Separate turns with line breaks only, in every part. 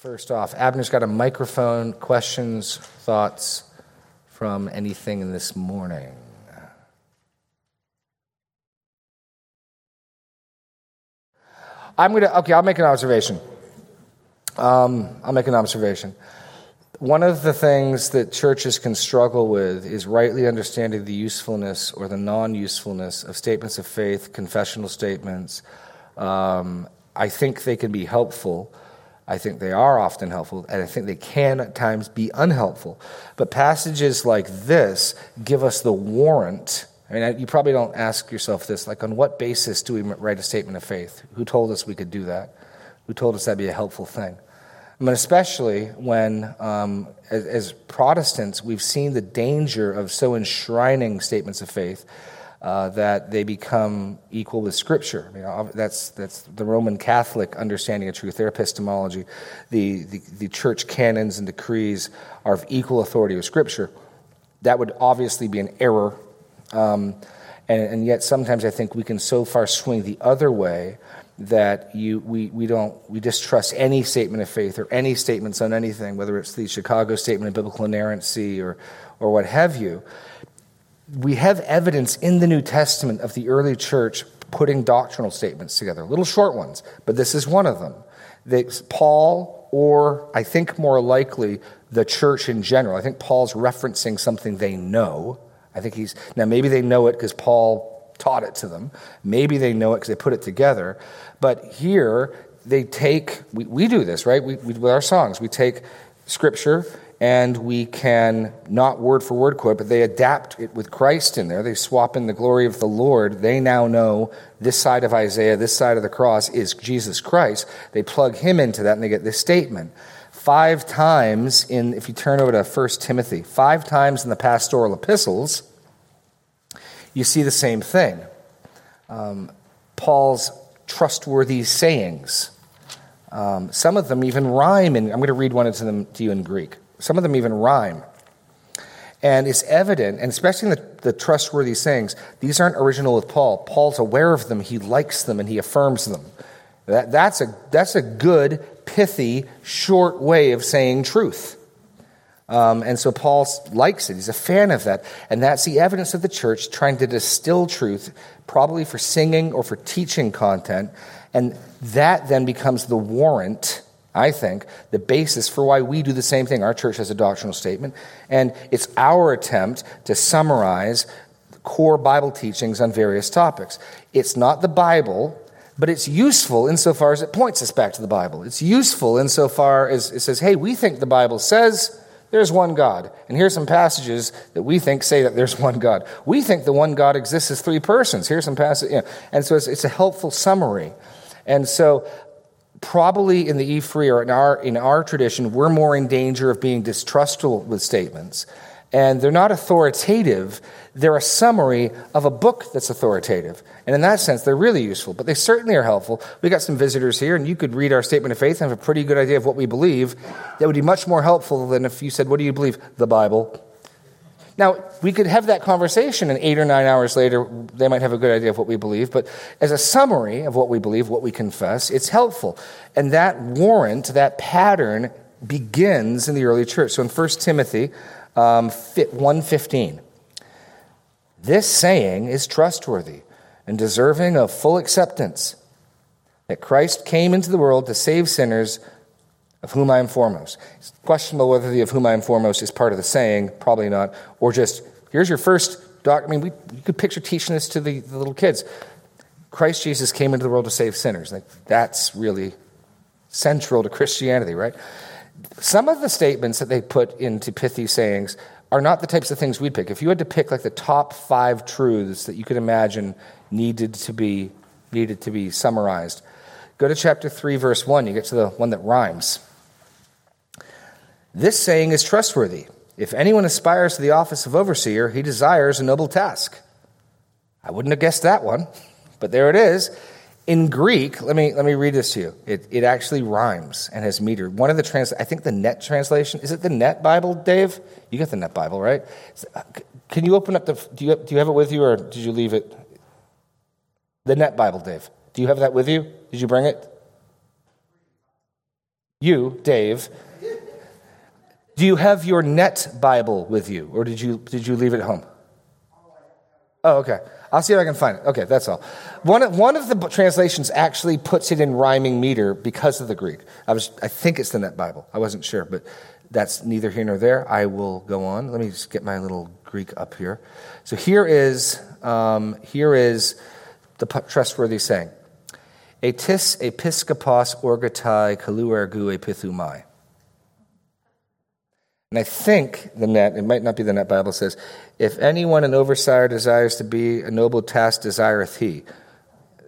First off, Abner's got a microphone. Questions, thoughts from anything in this morning? I'm going to, okay, I'll make an observation. Um, I'll make an observation. One of the things that churches can struggle with is rightly understanding the usefulness or the non usefulness of statements of faith, confessional statements. Um, I think they can be helpful. I think they are often helpful, and I think they can at times be unhelpful. But passages like this give us the warrant. I mean, you probably don't ask yourself this like, on what basis do we write a statement of faith? Who told us we could do that? Who told us that'd be a helpful thing? I mean, especially when, um, as, as Protestants, we've seen the danger of so enshrining statements of faith uh, that they become equal with Scripture. I mean, that's, that's the Roman Catholic understanding of truth, their epistemology. The, the, the church canons and decrees are of equal authority with Scripture. That would obviously be an error. Um, and, and yet, sometimes I think we can so far swing the other way that you, we, we don't we distrust any statement of faith or any statements on anything, whether it's the Chicago Statement of Biblical Inerrancy or, or what have you we have evidence in the New Testament of the early church putting doctrinal statements together, little short ones, but this is one of them. That Paul, or I think more likely the church in general, I think Paul's referencing something they know. I think he's, now maybe they know it because Paul taught it to them. Maybe they know it because they put it together. But here, they take, we, we do this, right? We, we, with our songs, we take scripture and we can not word for word quote, but they adapt it with Christ in there. They swap in the glory of the Lord. They now know this side of Isaiah, this side of the cross is Jesus Christ. They plug him into that and they get this statement. Five times in, if you turn over to 1 Timothy, five times in the pastoral epistles, you see the same thing. Um, Paul's trustworthy sayings. Um, some of them even rhyme, and I'm going to read one of them to you in Greek. Some of them even rhyme. And it's evident, and especially in the, the trustworthy sayings, these aren't original with Paul. Paul's aware of them, he likes them, and he affirms them. That, that's, a, that's a good, pithy, short way of saying truth. Um, and so Paul likes it. He's a fan of that. And that's the evidence of the church trying to distill truth, probably for singing or for teaching content. And that then becomes the warrant I think, the basis for why we do the same thing. Our church has a doctrinal statement, and it's our attempt to summarize core Bible teachings on various topics. It's not the Bible, but it's useful insofar as it points us back to the Bible. It's useful insofar as it says, hey, we think the Bible says there's one God. And here's some passages that we think say that there's one God. We think the one God exists as three persons. Here's some passages. And so it's, it's a helpful summary. And so probably in the E3 or in our, in our tradition, we're more in danger of being distrustful with statements. And they're not authoritative, they're a summary of a book that's authoritative. And in that sense, they're really useful, but they certainly are helpful. We got some visitors here, and you could read our statement of faith and have a pretty good idea of what we believe. That would be much more helpful than if you said, What do you believe? The Bible. Now, we could have that conversation, and eight or nine hours later, they might have a good idea of what we believe. But as a summary of what we believe, what we confess, it's helpful. And that warrant, that pattern, begins in the early church. So in 1 Timothy um, 1.15, this saying is trustworthy and deserving of full acceptance that Christ came into the world to save sinners of whom I am foremost. It's questionable whether the of whom I am foremost is part of the saying, probably not, or just here's your first doc. I mean, we, you could picture teaching this to the, the little kids. Christ Jesus came into the world to save sinners. Like, that's really central to Christianity, right? Some of the statements that they put into pithy sayings are not the types of things we'd pick. If you had to pick like the top five truths that you could imagine needed to be needed to be summarized, go to chapter 3, verse 1. You get to the one that rhymes. This saying is trustworthy. If anyone aspires to the office of overseer, he desires a noble task. I wouldn't have guessed that one, but there it is. In Greek, let me, let me read this to you. It, it actually rhymes and has meter. One of the trans, I think the net translation, is it the net Bible, Dave? You got the net Bible, right? Uh, can you open up the, do you, do you have it with you or did you leave it? The net Bible, Dave. Do you have that with you? Did you bring it? You, Dave, do you have your net Bible with you, or did you, did you leave it at home? Oh, okay. I'll see if I can find it. Okay, that's all. One, one of the translations actually puts it in rhyming meter because of the Greek. I, was, I think it's the Net Bible. I wasn't sure, but that's neither here nor there. I will go on. Let me just get my little Greek up here. So here is, um, here is the trustworthy saying. Etis episkopos orgatai kaluergu epithumai. And I think the net, it might not be the net Bible says, if anyone an overseer desires to be, a noble task desireth he.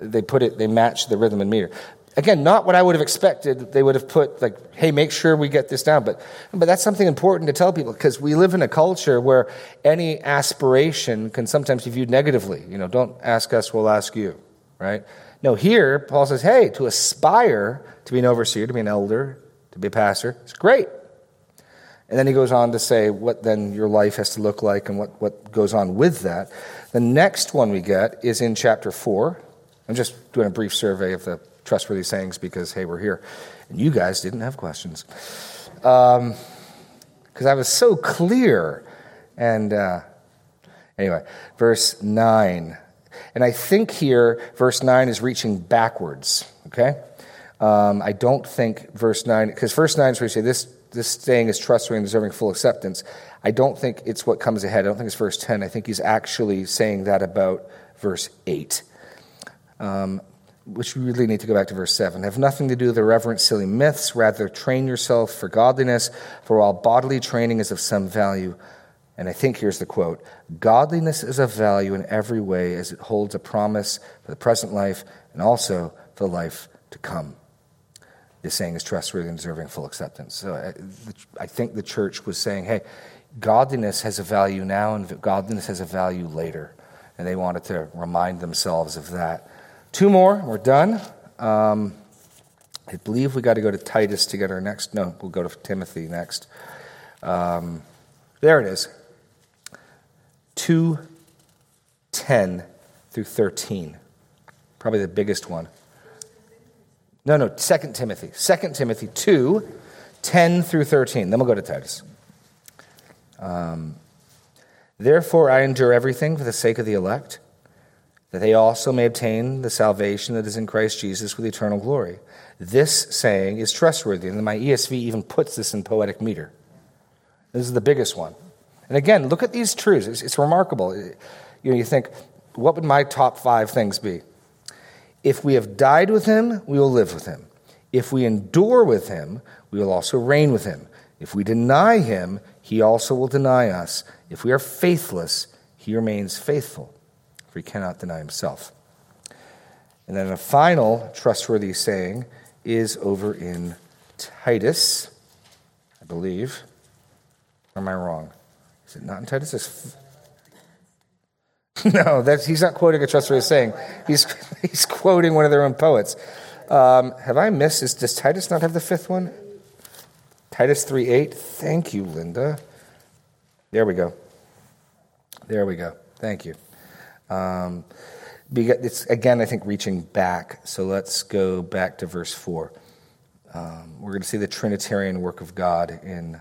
They put it, they match the rhythm and meter. Again, not what I would have expected. They would have put like, hey, make sure we get this down. But, but that's something important to tell people because we live in a culture where any aspiration can sometimes be viewed negatively. You know, don't ask us, we'll ask you, right? No, here, Paul says, hey, to aspire to be an overseer, to be an elder, to be a pastor, it's great. And then he goes on to say what then your life has to look like and what, what goes on with that. The next one we get is in chapter 4. I'm just doing a brief survey of the trustworthy sayings because, hey, we're here. And you guys didn't have questions. Because um, I was so clear. And uh, anyway, verse 9. And I think here, verse 9 is reaching backwards, okay? Um, I don't think verse 9, because verse 9 is where you say, this this saying is trustworthy and deserving full acceptance. I don't think it's what comes ahead. I don't think it's verse 10. I think he's actually saying that about verse 8. Um, which we really need to go back to verse 7. Have nothing to do with irreverent, silly myths. Rather, train yourself for godliness, for while bodily training is of some value, and I think here's the quote Godliness is of value in every way as it holds a promise for the present life and also for the life to come is saying is trustworthy and deserving full acceptance. So I, I think the church was saying, hey, godliness has a value now and godliness has a value later. And they wanted to remind themselves of that. Two more, we're done. Um, I believe we got to go to Titus to get our next. No, we'll go to Timothy next. Um, there it is. 2 10 through 13. Probably the biggest one. No, no, 2 Timothy. 2 Timothy 2, 10 through 13. Then we'll go to Titus. Um, Therefore, I endure everything for the sake of the elect, that they also may obtain the salvation that is in Christ Jesus with eternal glory. This saying is trustworthy, and my ESV even puts this in poetic meter. This is the biggest one. And again, look at these truths. It's, it's remarkable. You know, you think, what would my top five things be? If we have died with him, we will live with him. If we endure with him, we will also reign with him. If we deny him, he also will deny us. If we are faithless, he remains faithful, for he cannot deny himself. And then a final trustworthy saying is over in Titus, I believe. Or am I wrong? Is it not in Titus? No, that's, he's not quoting a trustworthy saying. He's, he's quoting one of their own poets. Um, have I missed? Is, does Titus not have the fifth one? Titus 3 8. Thank you, Linda. There we go. There we go. Thank you. Um, it's, again, I think, reaching back. So let's go back to verse 4. Um, we're going to see the Trinitarian work of God in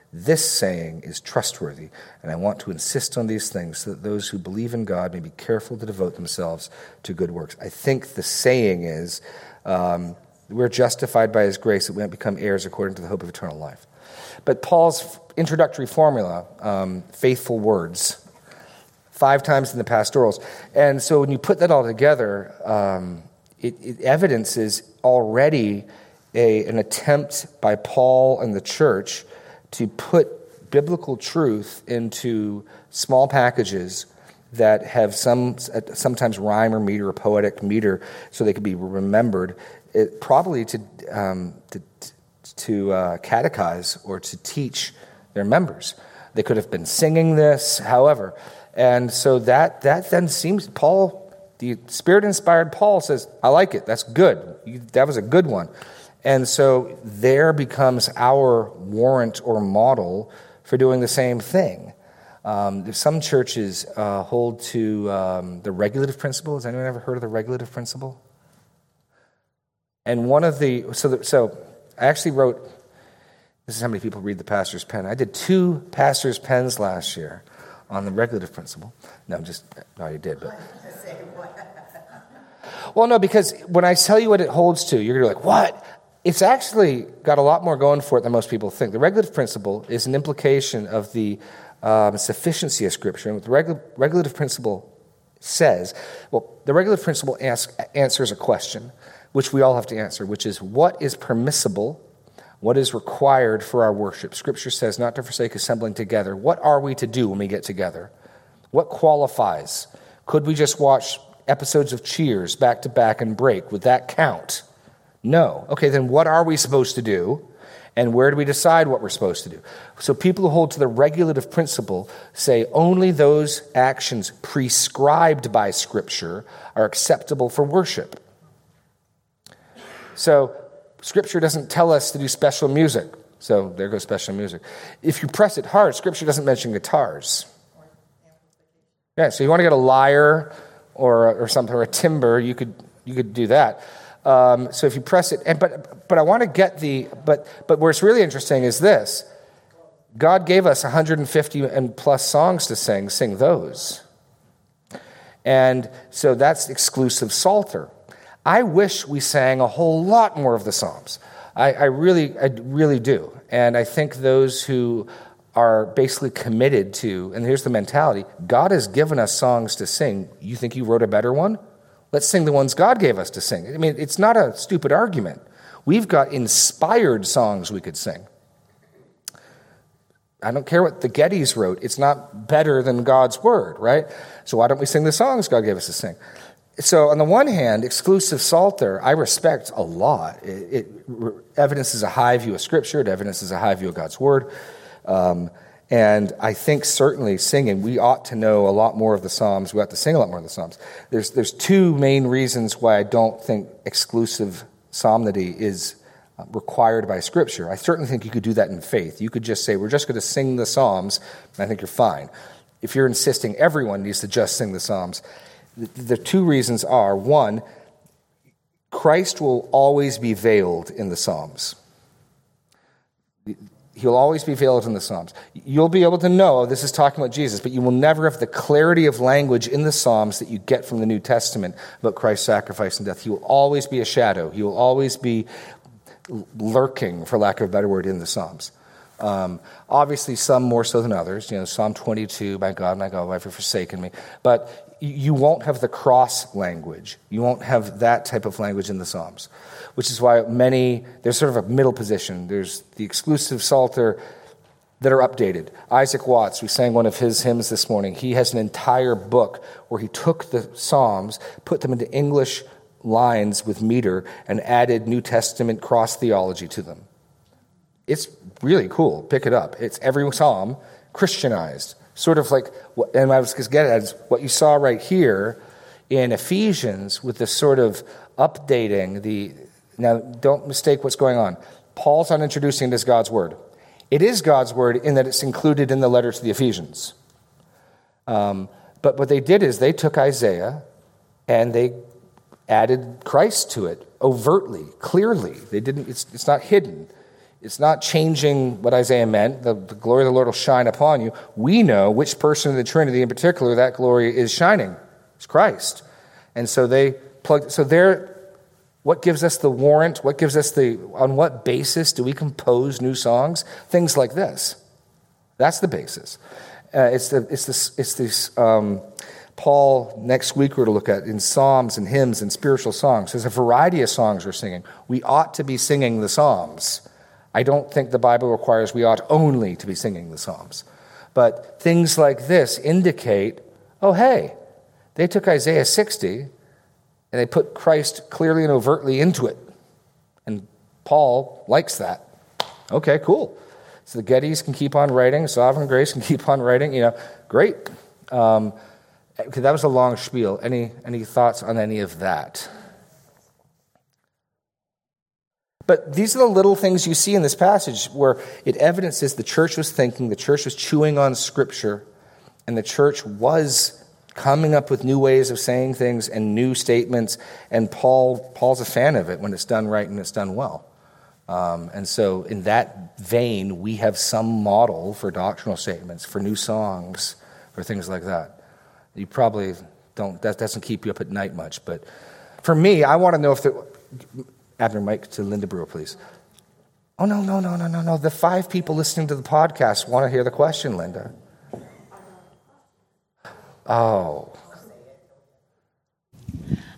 This saying is trustworthy, and I want to insist on these things so that those who believe in God may be careful to devote themselves to good works. I think the saying is um, we're justified by his grace that we might become heirs according to the hope of eternal life. But Paul's introductory formula, um, faithful words, five times in the pastorals. And so when you put that all together, um, it, it evidences already a, an attempt by Paul and the church to put biblical truth into small packages that have some sometimes rhyme or meter or poetic meter so they could be remembered it, probably to, um, to, to uh, catechize or to teach their members they could have been singing this however And so that, that then seems, Paul, the Spirit inspired Paul says, I like it. That's good. That was a good one. And so there becomes our warrant or model for doing the same thing. Um, some churches uh, hold to um, the regulative principle. Has anyone ever heard of the regulative principle? And one of the, so, the, so I actually wrote, this is how many people read the pastor's pen. I did two pastor's pens last year on the regulative principle. No, I'm just, no, I did, but. Well, no, because when I tell you what it holds to, you're going to be like, what? It's actually got a lot more going for it than most people think. The regulative principle is an implication of the um, sufficiency of Scripture. And what the regul- regulative principle says, well, the regulative principle answers a question, which we all have to answer, which is what is permissible, what is required for our worship? Scripture says not to forsake assembling together. What are we to do when we get together? What qualifies? Could we just watch episodes of Cheers back to back and break? Would that count? No. Okay, then what are we supposed to do? And where do we decide what we're supposed to do? So, people who hold to the regulative principle say only those actions prescribed by Scripture are acceptable for worship. So, Scripture doesn't tell us to do special music. So, there goes special music. If you press it hard, Scripture doesn't mention guitars. Yeah, so you want to get a lyre or, or something, or a timbrel, you could, you could do that. Um, so if you press it, and, but, but I want to get the, but, but where it's really interesting is this God gave us 150 and plus songs to sing, sing those. And so that's exclusive Psalter. I wish we sang a whole lot more of the Psalms. I, I really, I really do. And I think those who are basically committed to, and here's the mentality God has given us songs to sing. You think you wrote a better one? Let's sing the ones God gave us to sing. I mean, it's not a stupid argument. We've got inspired songs we could sing. I don't care what the Gettys wrote, it's not better than God's word, right? So why don't we sing the songs God gave us to sing? So, on the one hand, exclusive Psalter, I respect a lot. It, it evidences a high view of Scripture, it evidences a high view of God's Word. Um, and I think certainly singing, we ought to know a lot more of the Psalms. We ought to sing a lot more of the Psalms. There's, there's two main reasons why I don't think exclusive psalmody is uh, required by Scripture. I certainly think you could do that in faith. You could just say, we're just going to sing the Psalms, and I think you're fine. If you're insisting everyone needs to just sing the Psalms, the, the two reasons are one, Christ will always be veiled in the Psalms. He'll always be veiled in the Psalms. You'll be able to know oh, this is talking about Jesus, but you will never have the clarity of language in the Psalms that you get from the New Testament about Christ's sacrifice and death. He will always be a shadow. He will always be lurking, for lack of a better word, in the Psalms. Um, obviously, some more so than others. You know, Psalm 22, my God, my God, why have you forsaken me? But you won't have the cross language. You won't have that type of language in the Psalms which is why many, there's sort of a middle position. There's the exclusive Psalter that are updated. Isaac Watts, we sang one of his hymns this morning. He has an entire book where he took the Psalms, put them into English lines with meter, and added New Testament cross theology to them. It's really cool. Pick it up. It's every psalm Christianized. Sort of like, and I was going to get at what you saw right here in Ephesians with this sort of updating the now, don't mistake what's going on. Paul's not introducing it as God's word. It is God's word in that it's included in the letter to the Ephesians. Um, but what they did is they took Isaiah and they added Christ to it overtly, clearly. They didn't, it's, it's not hidden. It's not changing what Isaiah meant. The, the, glory of the Lord will shine upon you. We know which person of the Trinity in particular that glory is shining. It's Christ. And so they plugged, so they're what gives us the warrant? What gives us the, on what basis do we compose new songs? Things like this. That's the basis. Uh, it's, the, it's this, it's this um, Paul, next week we're to look at in psalms and hymns and spiritual songs. There's a variety of songs we're singing. We ought to be singing the psalms. I don't think the Bible requires we ought only to be singing the psalms. But things like this indicate, oh, hey, they took Isaiah 60 and they put Christ clearly and overtly into it. And Paul likes that. Okay, cool. So the Gettys can keep on writing, Sovereign Grace can keep on writing. You know, great. Um, that was a long spiel. Any, any thoughts on any of that? But these are the little things you see in this passage where it evidences the church was thinking, the church was chewing on Scripture, and the church was coming up with new ways of saying things and new statements. And Paul, Paul's a fan of it when it's done right and it's done well. Um, and so, in that vein, we have some model for doctrinal statements, for new songs, for things like that. You probably don't, that doesn't keep you up at night much. But for me, I want to know if the, Abner, Mike to Linda Brewer, please. Oh, no, no, no, no, no, no. The five people listening to the podcast want to hear the question, Linda. Oh.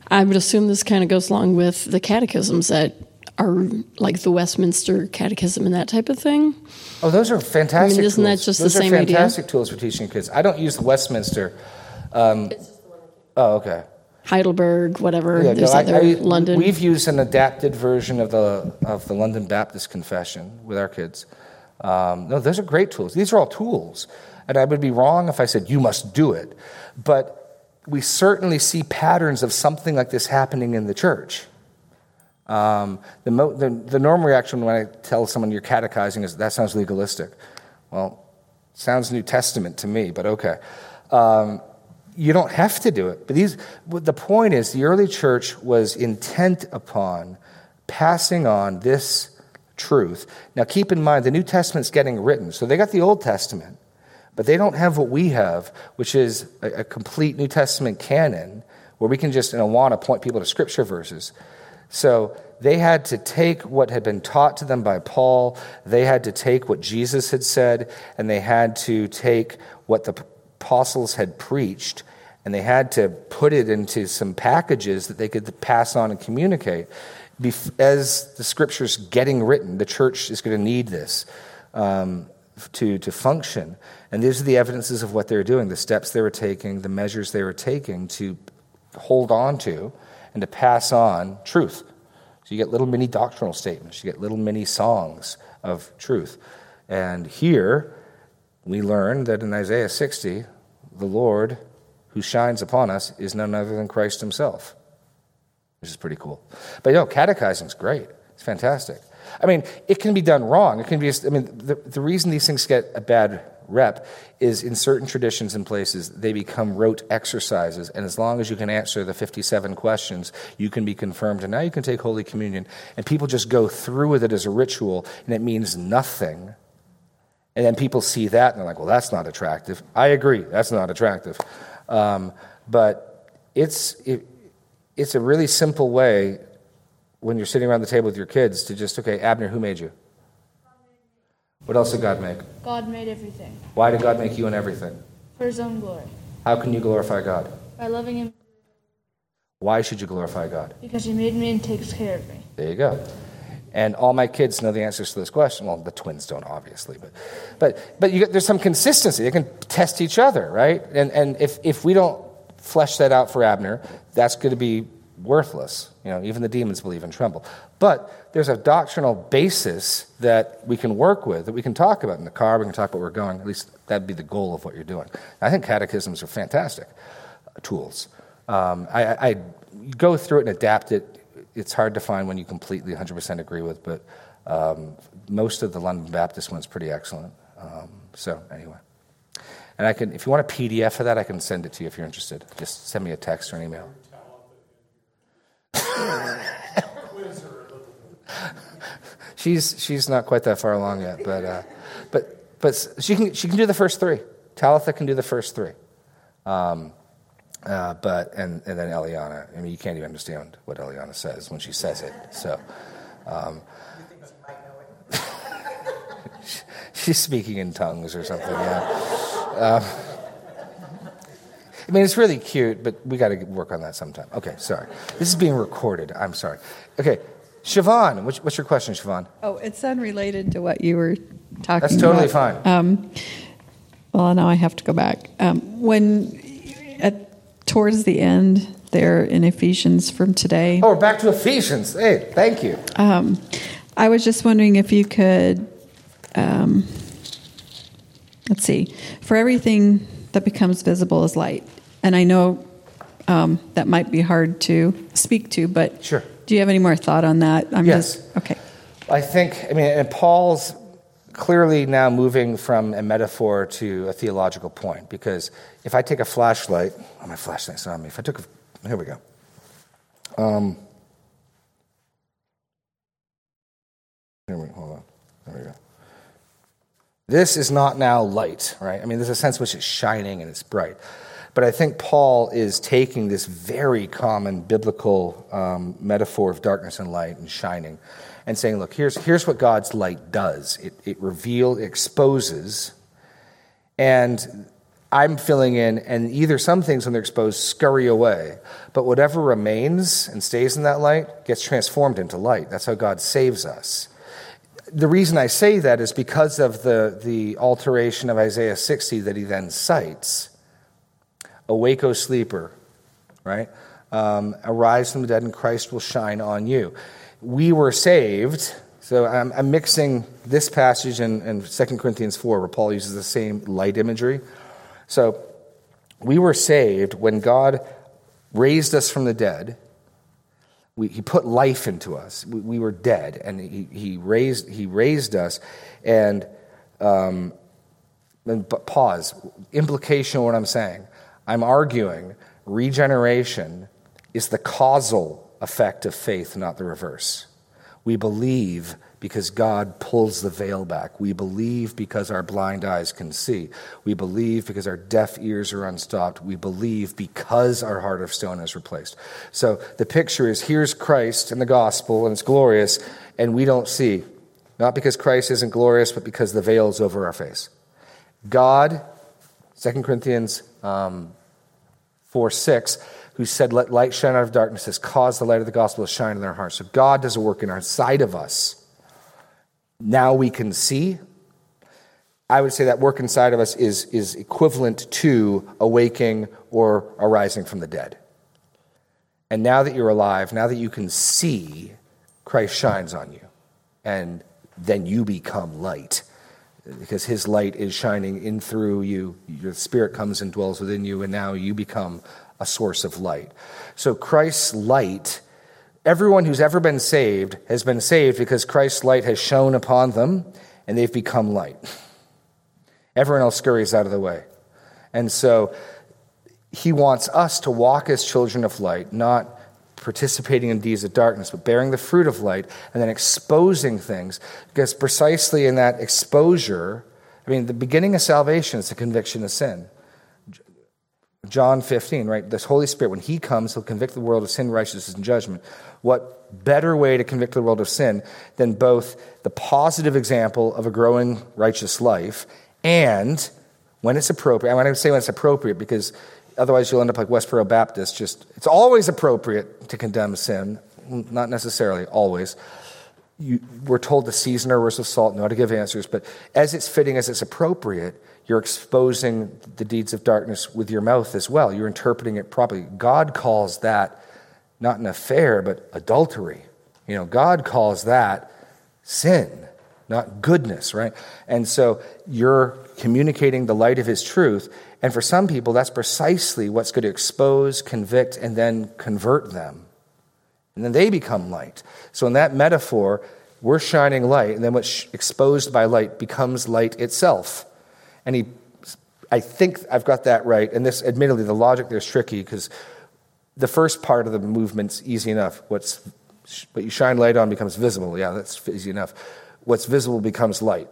I would assume this kind of goes along with the catechisms that are like the Westminster Catechism and that type of thing.
Oh, those are fantastic. I
mean, isn't
tools.
that just
those
the same
idea? Those are fantastic tools for teaching kids. I don't use the Westminster. Um, oh, okay.
Heidelberg, whatever.
Yeah,
There's
no, I-
other
I-
London.
We've used an adapted version of the of the London Baptist Confession with our kids. Um, no, those are great tools. These are all tools, and I would be wrong if I said you must do it. But we certainly see patterns of something like this happening in the church. Um, the, mo- the, the normal reaction when I tell someone you're catechizing is that sounds legalistic. Well, sounds New Testament to me, but okay. Um, you don't have to do it. But these, the point is, the early church was intent upon passing on this truth. Now, keep in mind, the New Testament's getting written. So they got the Old Testament, but they don't have what we have, which is a, a complete New Testament canon where we can just, in a Awana, point people to scripture verses. So they had to take what had been taught to them by Paul, they had to take what Jesus had said, and they had to take what the apostles had preached, and they had to put it into some packages that they could pass on and communicate. As the scripture's getting written, the church is going to need this um, to, to function. And these are the evidences of what they were doing, the steps they were taking, the measures they were taking to hold on to and to pass on truth. So you get little mini doctrinal statements, you get little mini songs of truth. And here we learn that in Isaiah 60, the Lord who shines upon us is none other than Christ himself, which is pretty cool. But you know, catechizing is great, it's fantastic. I mean, it can be done wrong. It can be, I mean, the, the reason these things get a bad rep is in certain traditions and places, they become rote exercises. And as long as you can answer the 57 questions, you can be confirmed. And now you can take Holy Communion. And people just go through with it as a ritual, and it means nothing. And then people see that and they're like, well, that's not attractive. I agree, that's not attractive. Um, but it's, it, it's a really simple way when you're sitting around the table with your kids to just, okay, Abner, who made you? What else did God make?
God made everything
Why did God make you and everything?
for his own glory.
How can you glorify God?
By loving him
Why should you glorify God?
because he made me and takes care of me.
There you go. And all my kids know the answers to this question. Well, the twins don't, obviously, but but but get- there's some consistency. They can test each other, right? And and if if we don't flesh that out for Abner, that's going to be worthless. You know, even the demons believe and tremble. But there's a doctrinal basis that we can work with, that we can talk about in the car. We can talk about where we're going. At least that'd be the goal of what you're doing. I think catechisms are fantastic tools. Um, I I go through it and adapt it it's hard to find one you completely 100% agree with, but um, most of the London Baptist one's pretty excellent. Um, so anyway, and I can, if you want a PDF of that, I can send it to you if you're interested. Just send me a text or an email. she's she's not quite that far along yet, but uh, but but she can she can do the first three. Talitha can do the first three. Um, uh, but and and then Eliana. I mean, you can't even understand what Eliana says when she says it. So, um, she's speaking in tongues or something. Yeah. Um, I mean, it's really cute, but we got to work on that sometime. Okay, sorry. This is being recorded. I'm sorry. Okay, Siobhan, what's, what's your question, Siobhan?
Oh, it's unrelated to what you were talking
That's totally
about.
fine.
Um, well, now I have to go back. Um, when towards the end there in Ephesians from today,
oh, we're back to Ephesians. Hey, thank you.
um, I was just wondering if you could, um, let's see, for everything that becomes visible as light. And I know um, that might be hard to speak to, but
Sure.
do you have any more thought on that? I'm
Yes.
just okay.
I think, I mean, and Paul's clearly now moving from a metaphor to a theological point because if I take a flashlight, oh, my flashlight's not on me. If I took a, here we go. Um, here we, hold on. There we go. This is not now light, right? I mean, there's a sense in which it's shining and it's bright. But I think Paul is taking this very common biblical um, metaphor of darkness and light and shining and saying, look, here's, here's what God's light does it, it reveals, exposes, and I'm filling in, and either some things when they're exposed scurry away, but whatever remains and stays in that light gets transformed into light. That's how God saves us the reason I say that is because of the, the alteration of Isaiah 60 that he then cites. Awake, O sleeper, right? Um, arise from the dead, and Christ will shine on you. We were saved. So I'm, I'm mixing this passage and, and 2 Corinthians 4, where Paul uses the same light imagery. So we were saved when God raised us from the dead we, he put life into us. We, we, were dead, and he, he, raised, he raised us. And, um, and pause. Implication of what I'm saying. I'm arguing regeneration is the causal effect of faith, not the reverse. We believe because God pulls the veil back. We believe because our blind eyes can see. We believe because our deaf ears are unstopped. We believe because our heart of stone is replaced. So the picture is here's Christ in the gospel, and it's glorious, and we don't see. Not because Christ isn't glorious, but because the veil is over our face. God, 2 Corinthians um, 4 6, who said, Let light shine out of darkness, has caused the light of the gospel to shine in their hearts. So God does a work in our side of us now we can see. I would say that work inside of us is, is equivalent to awaking or arising from the dead. And now that you're alive, now that you can see, Christ shines on you. And then you become light because his light is shining in through you. Your spirit comes and dwells within you, and now you become a source of light. So Christ's light Everyone who's ever been saved has been saved because Christ's light has shone upon them and they've become light. Everyone else scurries out of the way. And so he wants us to walk as children of light, not participating in deeds of darkness, but bearing the fruit of light and then exposing things. Because precisely in that exposure, I mean, the beginning of salvation is the conviction of sin. John 15, right? This Holy Spirit, when He comes, He'll convict the world of sin, righteousness, and judgment. What better way to convict the world of sin than both the positive example of a growing righteous life and when it's appropriate? I want to say when it's appropriate because otherwise you'll end up like Westboro Baptist. Just it's always appropriate to condemn sin, not necessarily always. You, we're told to season our words with salt, know how to give answers, but as it's fitting, as it's appropriate, you're exposing the deeds of darkness with your mouth as well. You're interpreting it properly. God calls that not an affair, but adultery. You know, God calls that sin, not goodness, right? And so you're communicating the light of his truth. And for some people, that's precisely what's going to expose, convict, and then convert them. And then they become light. So in that metaphor, we're shining light, and then what's exposed by light becomes light itself. And he, I think I've got that right. And this, admittedly, the logic there is tricky because the first part of the movement's easy enough. What's what you shine light on becomes visible. Yeah, that's easy enough. What's visible becomes light.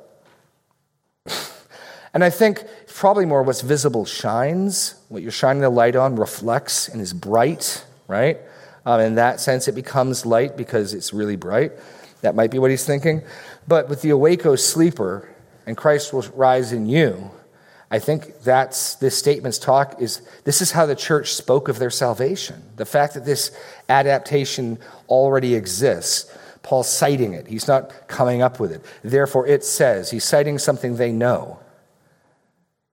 and I think probably more what's visible shines. What you're shining the light on reflects and is bright, right? Um, in that sense, it becomes light because it's really bright. That might be what he's thinking. But with the awako sleeper, and Christ will rise in you, I think that's this statement's talk is this is how the church spoke of their salvation. The fact that this adaptation already exists. Paul's citing it. He's not coming up with it. Therefore, it says, he's citing something they know.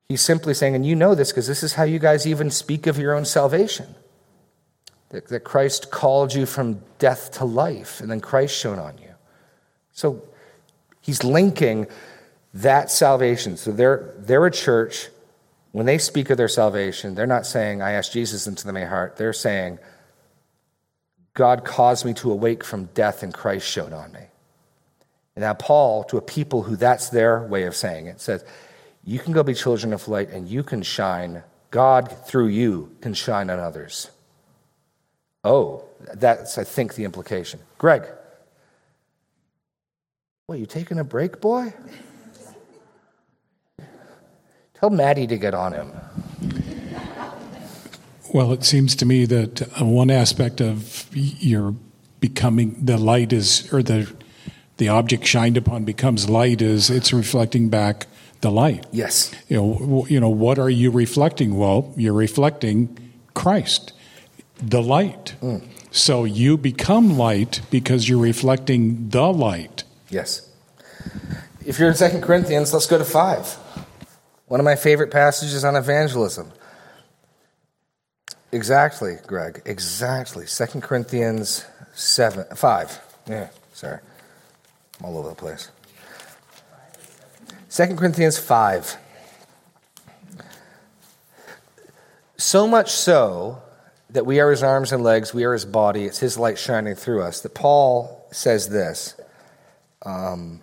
He's simply saying, and you know this because this is how you guys even speak of your own salvation. That, that Christ called you from death to life, and then Christ shone on you. So he's linking that salvation. So they're, they're a church when they speak of their salvation, they're not saying, I asked Jesus into my heart. They're saying, God caused me to awake from death and Christ showed on me. And now, Paul, to a people who that's their way of saying it, says, You can go be children of light and you can shine. God, through you, can shine on others. Oh, that's, I think, the implication. Greg. What, you taking a break, boy? Tell Maddie to get on him.
Well, it seems to me that uh, one aspect of your becoming the light is, or the the object shined upon becomes light is it's reflecting back the light.
Yes.
You know, you know, what are you reflecting? Well, you're reflecting Christ, the light.
Mm.
So you become light because you're reflecting the light.
Yes. If you're in Second Corinthians, let's go to 5. One of my favorite passages on evangelism. Exactly, Greg. Exactly. Second Corinthians 7 5. Yeah, sorry. I'm all over the place. 2 Corinthians 5. So much so that we are his arms and legs, we are his body, it's his light shining through us, that Paul says this. Um,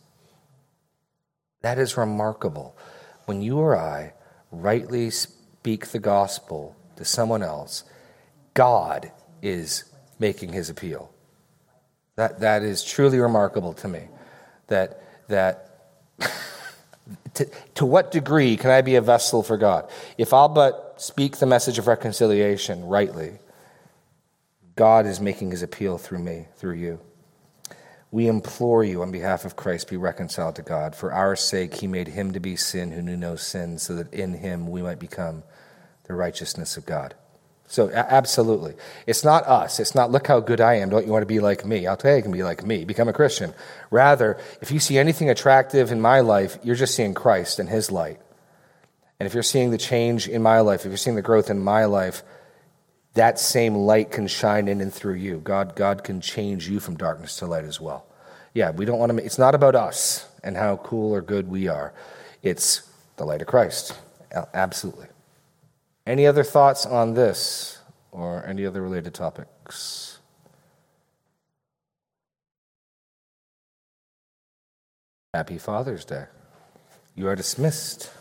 That is remarkable. When you or I rightly speak the gospel to someone else, God is making his appeal. That, that is truly remarkable to me. That, that to, to what degree can I be a vessel for God? If I'll but speak the message of reconciliation rightly, God is making his appeal through me, through you. We implore you on behalf of Christ, be reconciled to God. For our sake, he made him to be sin who knew no sin, so that in him we might become the righteousness of God. So, absolutely. It's not us. It's not, look how good I am. Don't you want to be like me? I'll tell you, you can be like me. Become a Christian. Rather, if you see anything attractive in my life, you're just seeing Christ and his light. And if you're seeing the change in my life, if you're seeing the growth in my life, that same light can shine in and through you. God, God can change you from darkness to light as well. Yeah, we don't want to, it's not about us and how cool or good we are. It's the light of Christ. Absolutely. Any other thoughts on this or any other related topics? Happy Father's Day. You are dismissed.